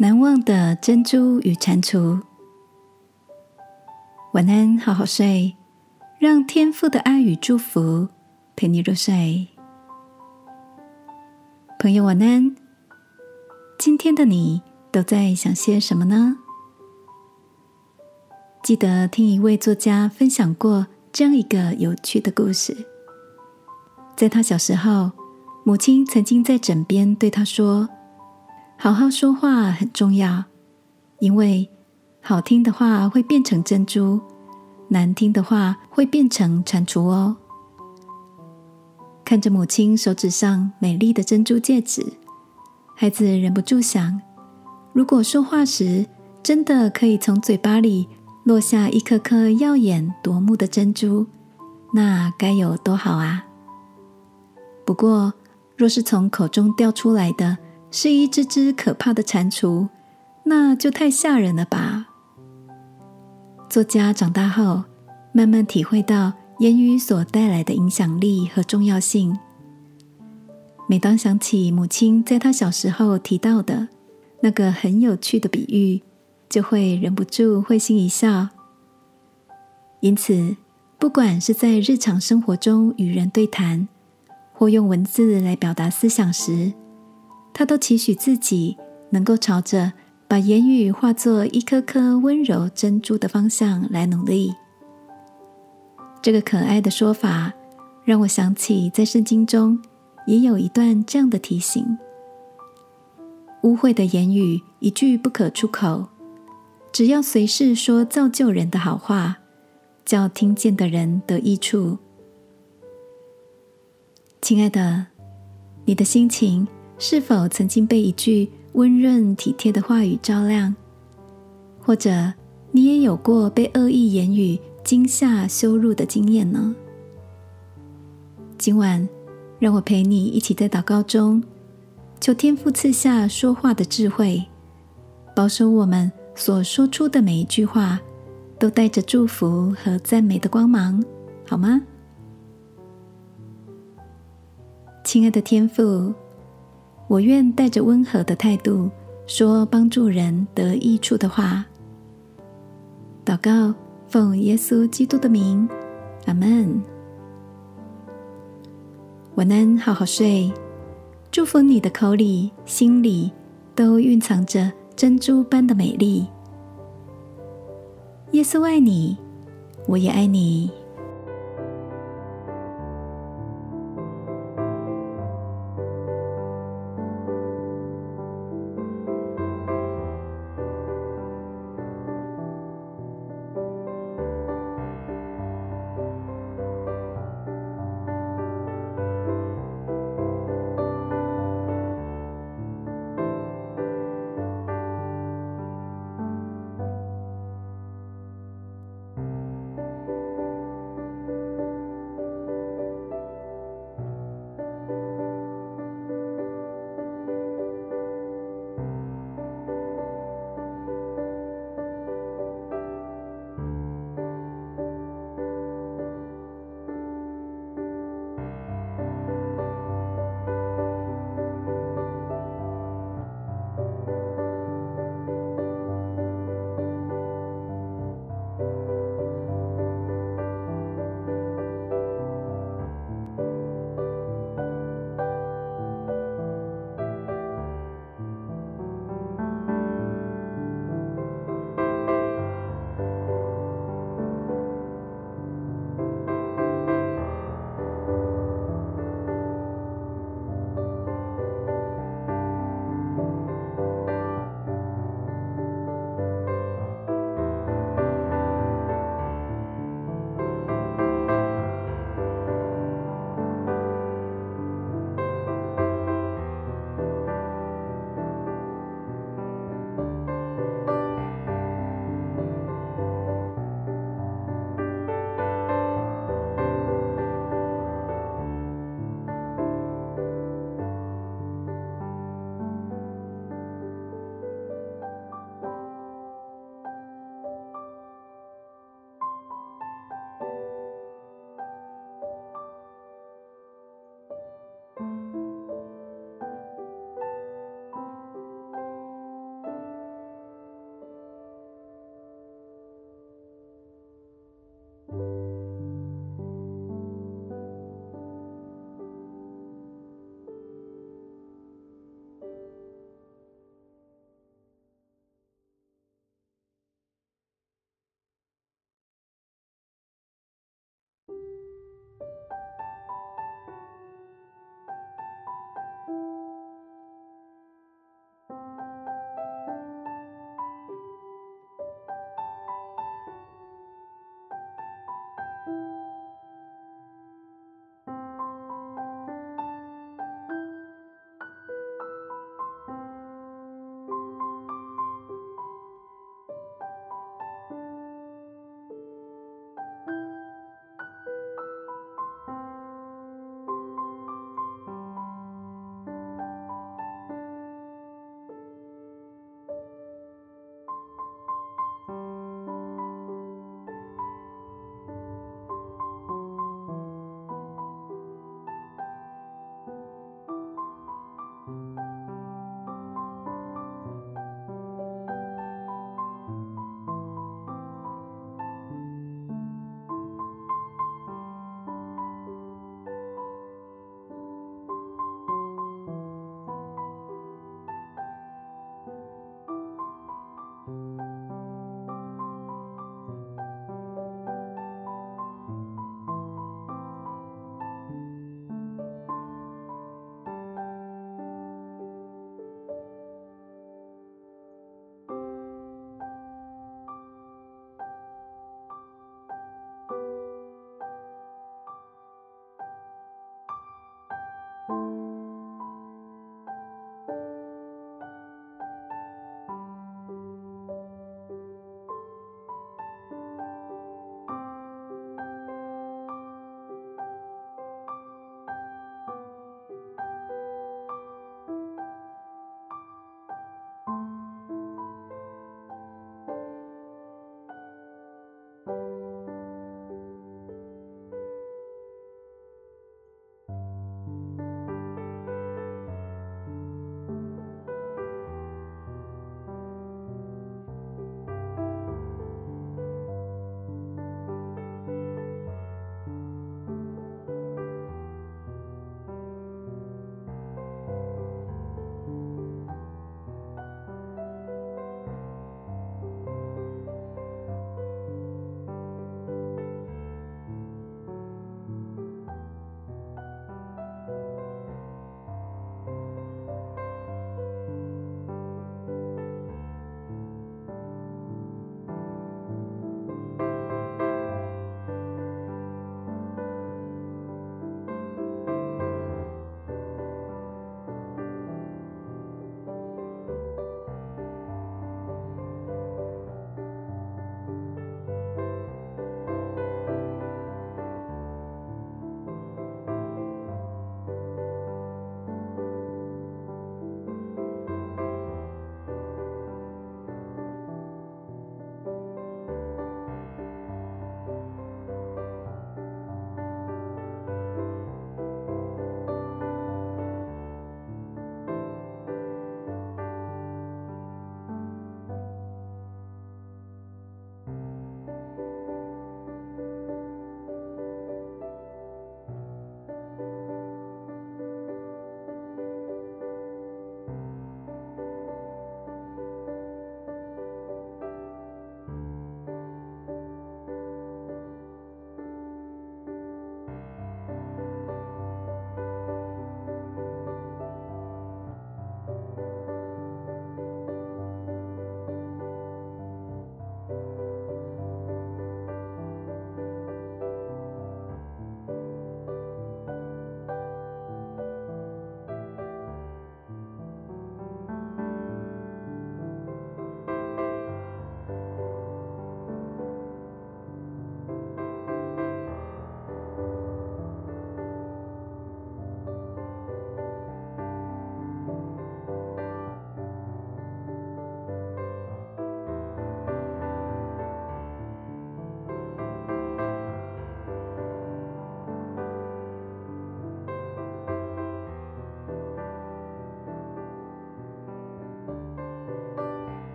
难忘的珍珠与蟾蜍。晚安，好好睡，让天父的爱与祝福陪你入睡。朋友，晚安。今天的你都在想些什么呢？记得听一位作家分享过这样一个有趣的故事。在他小时候，母亲曾经在枕边对他说。好好说话很重要，因为好听的话会变成珍珠，难听的话会变成蟾蜍哦。看着母亲手指上美丽的珍珠戒指，孩子忍不住想：如果说话时真的可以从嘴巴里落下一颗颗耀眼夺目的珍珠，那该有多好啊！不过，若是从口中掉出来的，是一只只可怕的蟾蜍，那就太吓人了吧。作家长大后，慢慢体会到言语所带来的影响力和重要性。每当想起母亲在他小时候提到的那个很有趣的比喻，就会忍不住会心一笑。因此，不管是在日常生活中与人对谈，或用文字来表达思想时，他都期许自己能够朝着把言语化作一颗颗温柔珍珠的方向来努力。这个可爱的说法让我想起，在圣经中也有一段这样的提醒：污秽的言语一句不可出口，只要随时说造就人的好话，叫听见的人得益处。亲爱的，你的心情。是否曾经被一句温润体贴的话语照亮？或者你也有过被恶意言语惊吓、羞辱的经验呢？今晚，让我陪你一起在祷告中，求天父赐下说话的智慧，保守我们所说出的每一句话，都带着祝福和赞美的光芒，好吗？亲爱的天父。我愿带着温和的态度说帮助人得益处的话。祷告，奉耶稣基督的名，阿门。晚安，好好睡。祝福你的口里、心里都蕴藏着珍珠般的美丽。耶稣爱你，我也爱你。